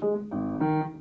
Música